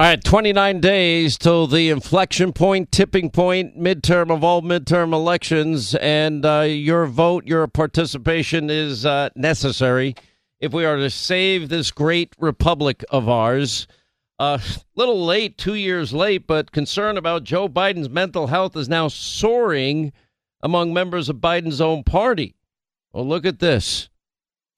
All right, 29 days till the inflection point, tipping point, midterm of all midterm elections, and uh, your vote, your participation is uh, necessary if we are to save this great republic of ours. A uh, little late, two years late, but concern about Joe Biden's mental health is now soaring among members of Biden's own party. Well, look at this.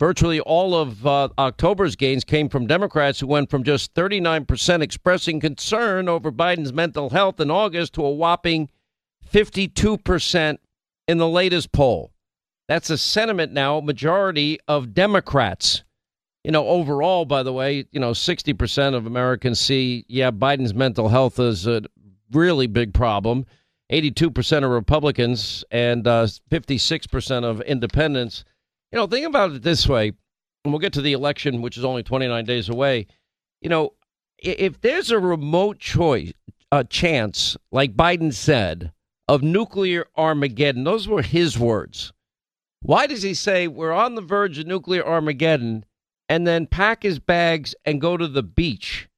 Virtually all of uh, October's gains came from Democrats who went from just 39% expressing concern over Biden's mental health in August to a whopping 52% in the latest poll. That's a sentiment now, majority of Democrats. You know, overall, by the way, you know, 60% of Americans see, yeah, Biden's mental health is a really big problem. 82% of Republicans and uh, 56% of independents you know, think about it this way, and we'll get to the election, which is only 29 days away. You know, if there's a remote choice, a chance, like Biden said, of nuclear Armageddon, those were his words. Why does he say we're on the verge of nuclear Armageddon and then pack his bags and go to the beach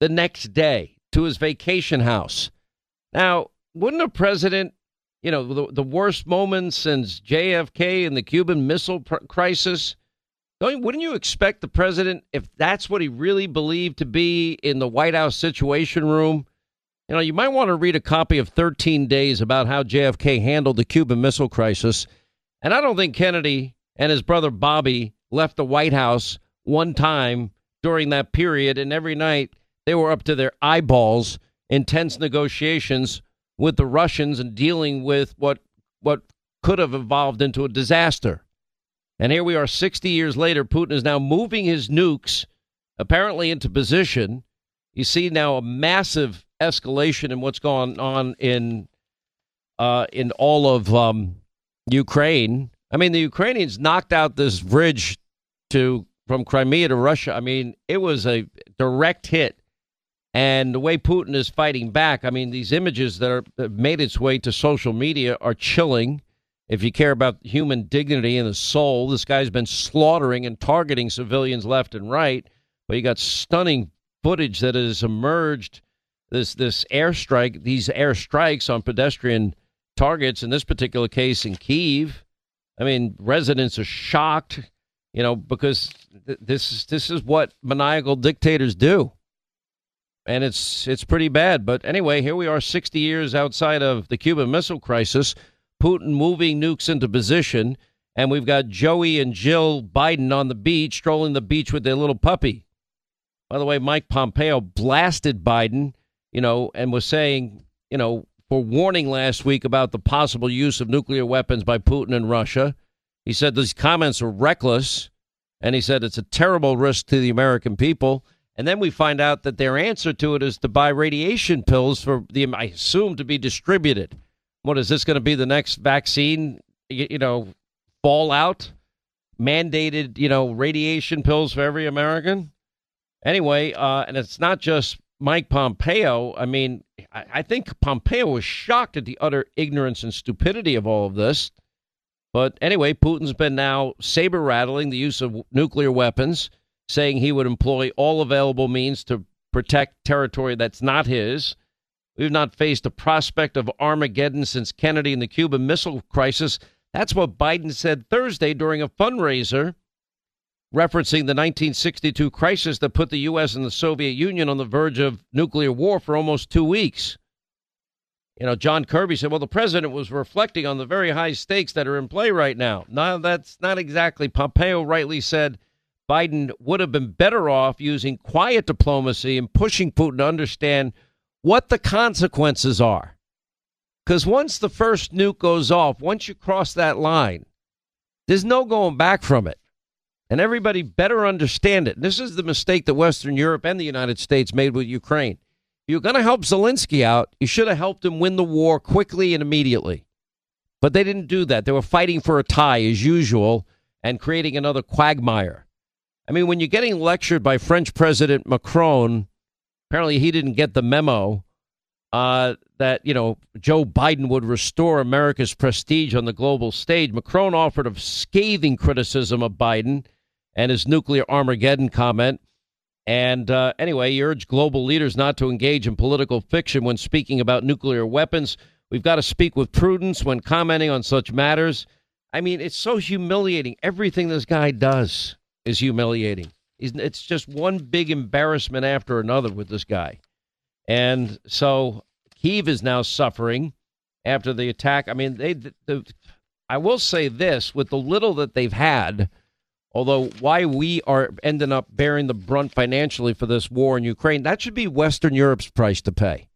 the next day to his vacation house? Now, wouldn't a president you know, the, the worst moment since JFK and the Cuban Missile pr- Crisis. Don't, wouldn't you expect the president, if that's what he really believed to be in the White House Situation Room, you know, you might want to read a copy of 13 Days about how JFK handled the Cuban Missile Crisis. And I don't think Kennedy and his brother Bobby left the White House one time during that period, and every night they were up to their eyeballs in tense negotiations with the Russians and dealing with what what could have evolved into a disaster. And here we are 60 years later. Putin is now moving his nukes apparently into position. You see now a massive escalation in what's going on in uh, in all of um, Ukraine. I mean, the Ukrainians knocked out this bridge to from Crimea to Russia. I mean, it was a direct hit and the way Putin is fighting back, I mean, these images that are that made its way to social media are chilling. If you care about human dignity and the soul, this guy's been slaughtering and targeting civilians left and right. But you got stunning footage that has emerged. This this airstrike, these airstrikes on pedestrian targets. In this particular case, in Kiev, I mean, residents are shocked. You know, because th- this is this is what maniacal dictators do and it's it's pretty bad. But anyway, here we are, 60 years outside of the Cuban Missile Crisis. Putin moving nukes into position, and we've got Joey and Jill Biden on the beach, strolling the beach with their little puppy. By the way, Mike Pompeo blasted Biden, you know, and was saying, you know, for warning last week about the possible use of nuclear weapons by Putin and Russia. He said these comments are reckless, and he said it's a terrible risk to the American people. And then we find out that their answer to it is to buy radiation pills for the, I assume, to be distributed. What is this going to be the next vaccine? You, know, fallout, mandated, you know, radiation pills for every American. Anyway, uh, and it's not just Mike Pompeo. I mean, I, I think Pompeo was shocked at the utter ignorance and stupidity of all of this. But anyway, Putin's been now saber rattling the use of nuclear weapons saying he would employ all available means to protect territory that's not his. We've not faced a prospect of Armageddon since Kennedy and the Cuban Missile Crisis. That's what Biden said Thursday during a fundraiser referencing the 1962 crisis that put the U.S. and the Soviet Union on the verge of nuclear war for almost two weeks. You know, John Kirby said, well, the president was reflecting on the very high stakes that are in play right now. Now, that's not exactly. Pompeo rightly said Biden would have been better off using quiet diplomacy and pushing Putin to understand what the consequences are. Because once the first nuke goes off, once you cross that line, there's no going back from it. And everybody better understand it. this is the mistake that Western Europe and the United States made with Ukraine. If you're going to help Zelensky out, you should have helped him win the war quickly and immediately. But they didn't do that. They were fighting for a tie, as usual, and creating another quagmire. I mean, when you're getting lectured by French President Macron, apparently he didn't get the memo uh, that, you know, Joe Biden would restore America's prestige on the global stage. Macron offered a scathing criticism of Biden and his nuclear Armageddon comment. And uh, anyway, he urged global leaders not to engage in political fiction when speaking about nuclear weapons. We've got to speak with prudence when commenting on such matters. I mean, it's so humiliating. Everything this guy does is humiliating. It's just one big embarrassment after another with this guy. And so Kiev is now suffering after the attack. I mean, they. The, the, I will say this: with the little that they've had, although why we are ending up bearing the brunt financially for this war in Ukraine, that should be Western Europe's price to pay.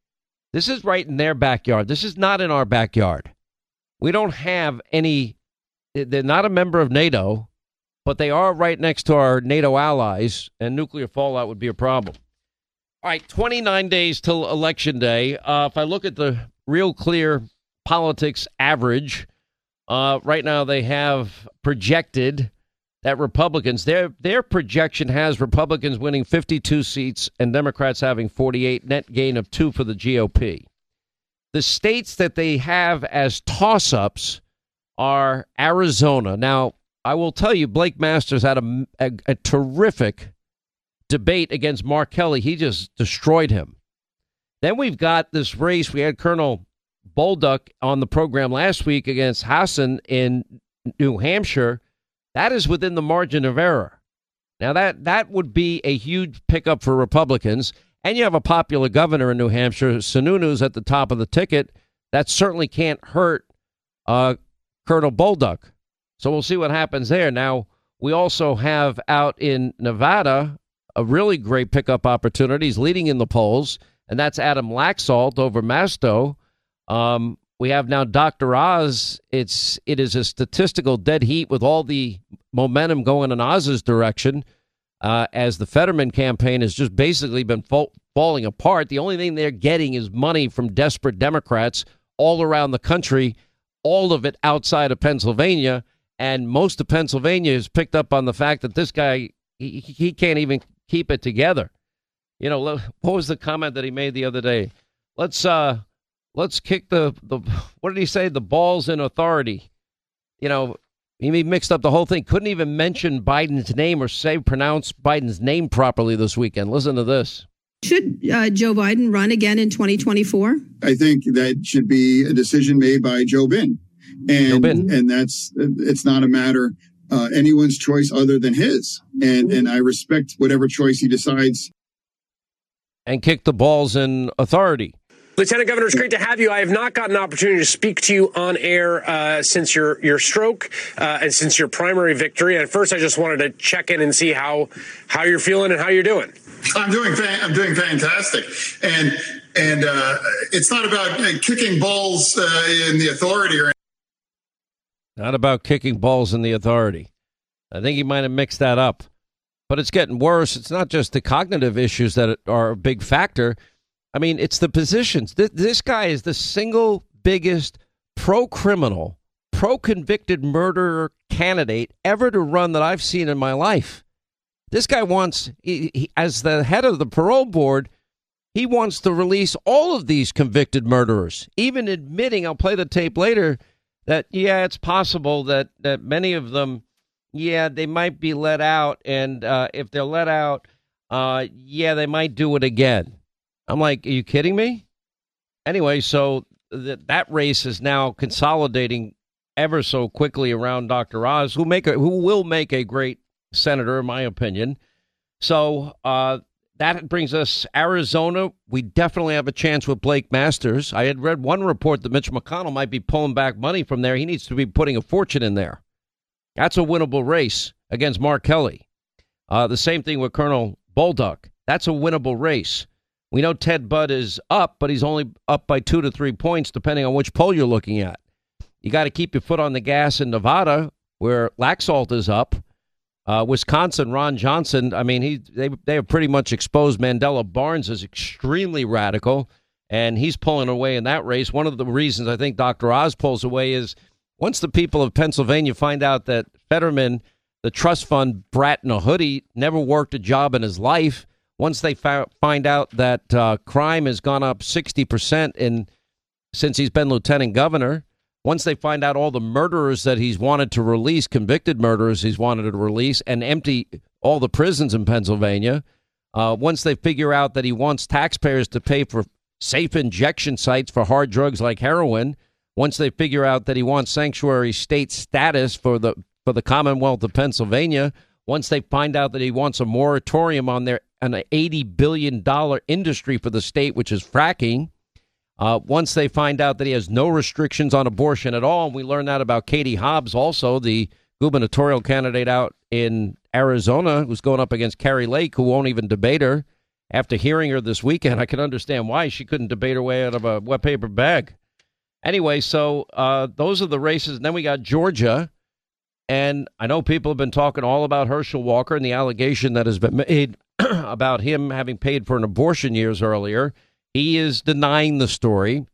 This is right in their backyard. This is not in our backyard. We don't have any. They're not a member of NATO, but they are right next to our NATO allies, and nuclear fallout would be a problem. All right, 29 days till election day. Uh, if I look at the real clear politics average, uh, right now they have projected that Republicans their their projection has Republicans winning 52 seats and Democrats having 48, net gain of two for the GOP. The states that they have as toss-ups are Arizona. Now, I will tell you, Blake Masters had a, a, a terrific debate against Mark Kelly. He just destroyed him. Then we've got this race. We had Colonel Bolduc on the program last week against Hassan in New Hampshire. That is within the margin of error. Now that that would be a huge pickup for Republicans, and you have a popular governor in New Hampshire, Sununu's at the top of the ticket. That certainly can't hurt uh, Colonel Bolduc. So we'll see what happens there. Now we also have out in Nevada a really great pickup opportunity. He's leading in the polls, and that's Adam Laxalt over Masto. Um, we have now Dr. Oz. It's it is a statistical dead heat with all the momentum going in Oz's direction, uh, as the Fetterman campaign has just basically been fall, falling apart. The only thing they're getting is money from desperate Democrats all around the country, all of it outside of Pennsylvania, and most of Pennsylvania has picked up on the fact that this guy he, he can't even keep it together. You know, what was the comment that he made the other day? Let's uh let's kick the the what did he say? The balls in authority. You know, he mixed up the whole thing. Couldn't even mention Biden's name or say pronounce Biden's name properly this weekend. Listen to this. Should uh, Joe Biden run again in 2024? I think that should be a decision made by Joe Bin, and Joe and that's it's not a matter uh, anyone's choice other than his. And and I respect whatever choice he decides. And kick the balls in authority. Lieutenant Governor, it's great to have you. I have not gotten an opportunity to speak to you on air uh, since your your stroke uh, and since your primary victory. At first, I just wanted to check in and see how how you're feeling and how you're doing. I'm doing I'm doing fantastic, and and uh, it's not about uh, kicking balls uh, in the authority or not about kicking balls in the authority. I think he might have mixed that up. But it's getting worse. It's not just the cognitive issues that are a big factor. I mean, it's the positions. This, this guy is the single biggest pro criminal, pro convicted murderer candidate ever to run that I've seen in my life. This guy wants, he, he, as the head of the parole board, he wants to release all of these convicted murderers, even admitting, I'll play the tape later, that yeah, it's possible that that many of them, yeah, they might be let out, and uh, if they're let out, uh, yeah, they might do it again. I'm like, are you kidding me? Anyway, so that that race is now consolidating ever so quickly around Dr. Oz, who make a, who will make a great senator, in my opinion. So uh, that brings us Arizona. We definitely have a chance with Blake Masters. I had read one report that Mitch McConnell might be pulling back money from there. He needs to be putting a fortune in there. That's a winnable race against Mark Kelly. Uh, the same thing with Colonel Bolduc. That's a winnable race. We know Ted Budd is up, but he's only up by two to three points, depending on which poll you're looking at. You got to keep your foot on the gas in Nevada, where Laxalt is up. Uh, Wisconsin, Ron Johnson. I mean, he they they have pretty much exposed Mandela Barnes as extremely radical, and he's pulling away in that race. One of the reasons I think Dr. Oz pulls away is once the people of Pennsylvania find out that Fetterman, the trust fund brat in a hoodie, never worked a job in his life. Once they fa- find out that uh, crime has gone up sixty percent in since he's been lieutenant governor, once they find out all the murderers that he's wanted to release, convicted murderers he's wanted to release, and empty all the prisons in Pennsylvania, Uh, once they figure out that he wants taxpayers to pay for safe injection sites for hard drugs like heroin, once they figure out that he wants sanctuary state status for the for the Commonwealth of Pennsylvania, once they find out that he wants a moratorium on their an eighty billion dollar industry for the state, which is fracking. Uh, once they find out that he has no restrictions on abortion at all, and we learned that about Katie Hobbs, also the gubernatorial candidate out in Arizona, who's going up against Kari Lake, who won't even debate her. After hearing her this weekend, I can understand why she couldn't debate her way out of a wet paper bag. Anyway, so uh, those are the races. And then we got Georgia. And I know people have been talking all about Herschel Walker and the allegation that has been made about him having paid for an abortion years earlier. He is denying the story.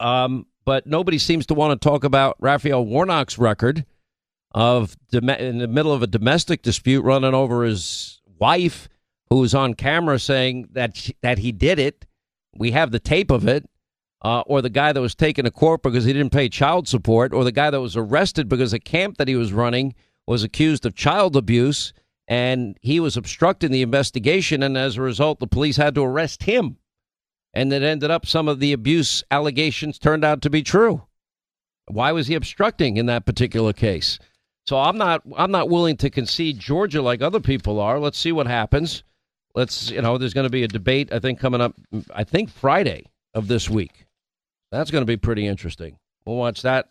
Um, but nobody seems to want to talk about Raphael Warnock's record of in the middle of a domestic dispute running over his wife, who was on camera saying that she, that he did it. We have the tape of it uh, or the guy that was taken to court because he didn't pay child support, or the guy that was arrested because a camp that he was running was accused of child abuse and he was obstructing the investigation. And as a result, the police had to arrest him. And it ended up some of the abuse allegations turned out to be true. Why was he obstructing in that particular case? So I'm not I'm not willing to concede Georgia like other people are. Let's see what happens. Let's you know there's going to be a debate I think coming up I think Friday of this week. That's going to be pretty interesting. We'll watch that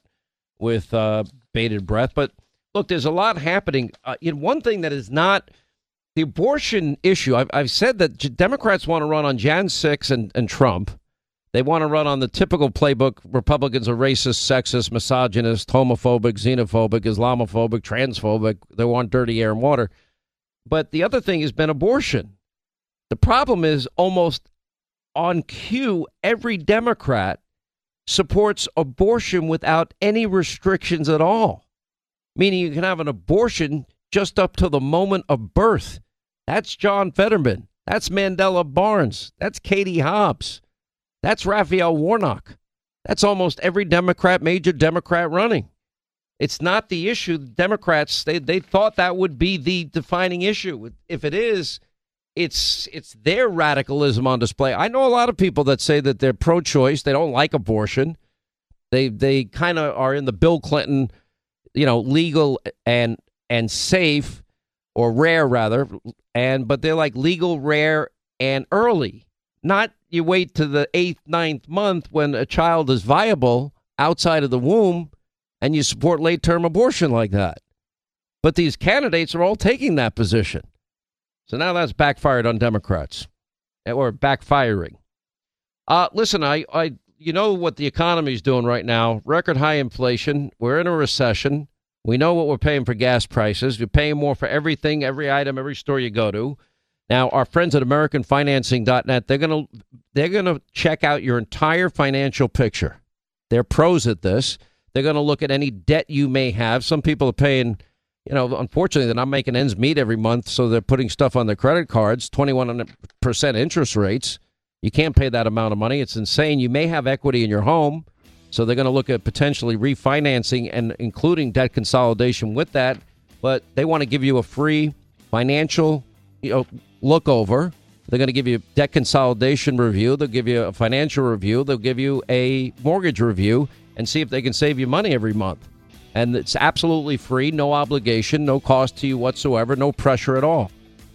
with uh, bated breath. But look, there's a lot happening. Uh, in one thing that is not the abortion issue. I've, I've said that Democrats want to run on Jan 6 and, and Trump. They want to run on the typical playbook. Republicans are racist, sexist, misogynist, homophobic, xenophobic, Islamophobic, transphobic. They want dirty air and water. But the other thing has been abortion. The problem is almost on cue, every Democrat supports abortion without any restrictions at all, meaning you can have an abortion just up to the moment of birth. That's John Fetterman. That's Mandela Barnes. That's Katie Hobbs. That's Raphael Warnock. That's almost every Democrat, major Democrat running. It's not the issue. The Democrats, they, they thought that would be the defining issue. If it is, it's it's their radicalism on display. I know a lot of people that say that they're pro-choice, they don't like abortion. They they kind of are in the Bill Clinton, you know, legal and and safe or rare rather, and but they're like legal, rare, and early. Not you wait to the eighth, ninth month when a child is viable outside of the womb, and you support late term abortion like that. But these candidates are all taking that position. So now that's backfired on Democrats, or backfiring. Uh, listen, I, I, you know what the economy is doing right now? Record high inflation. We're in a recession. We know what we're paying for gas prices. You're paying more for everything, every item, every store you go to. Now, our friends at AmericanFinancing.net, they're gonna they're gonna check out your entire financial picture. They're pros at this. They're gonna look at any debt you may have. Some people are paying you know, unfortunately, they're not making ends meet every month, so they're putting stuff on their credit cards, 21% interest rates. You can't pay that amount of money. It's insane. You may have equity in your home, so they're going to look at potentially refinancing and including debt consolidation with that. But they want to give you a free financial you know, look over. They're going to give you a debt consolidation review. They'll give you a financial review. They'll give you a mortgage review and see if they can save you money every month and it's absolutely free, no obligation, no cost to you whatsoever, no pressure at all.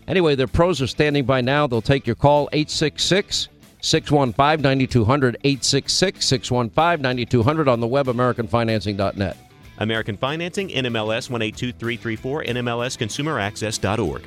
Anyway, their pros are standing by now. They'll take your call 866 615 9200 866 615 9200 on the web americanfinancing.net. American Financing, NMLS 182334, NMLSconsumeraccess.org.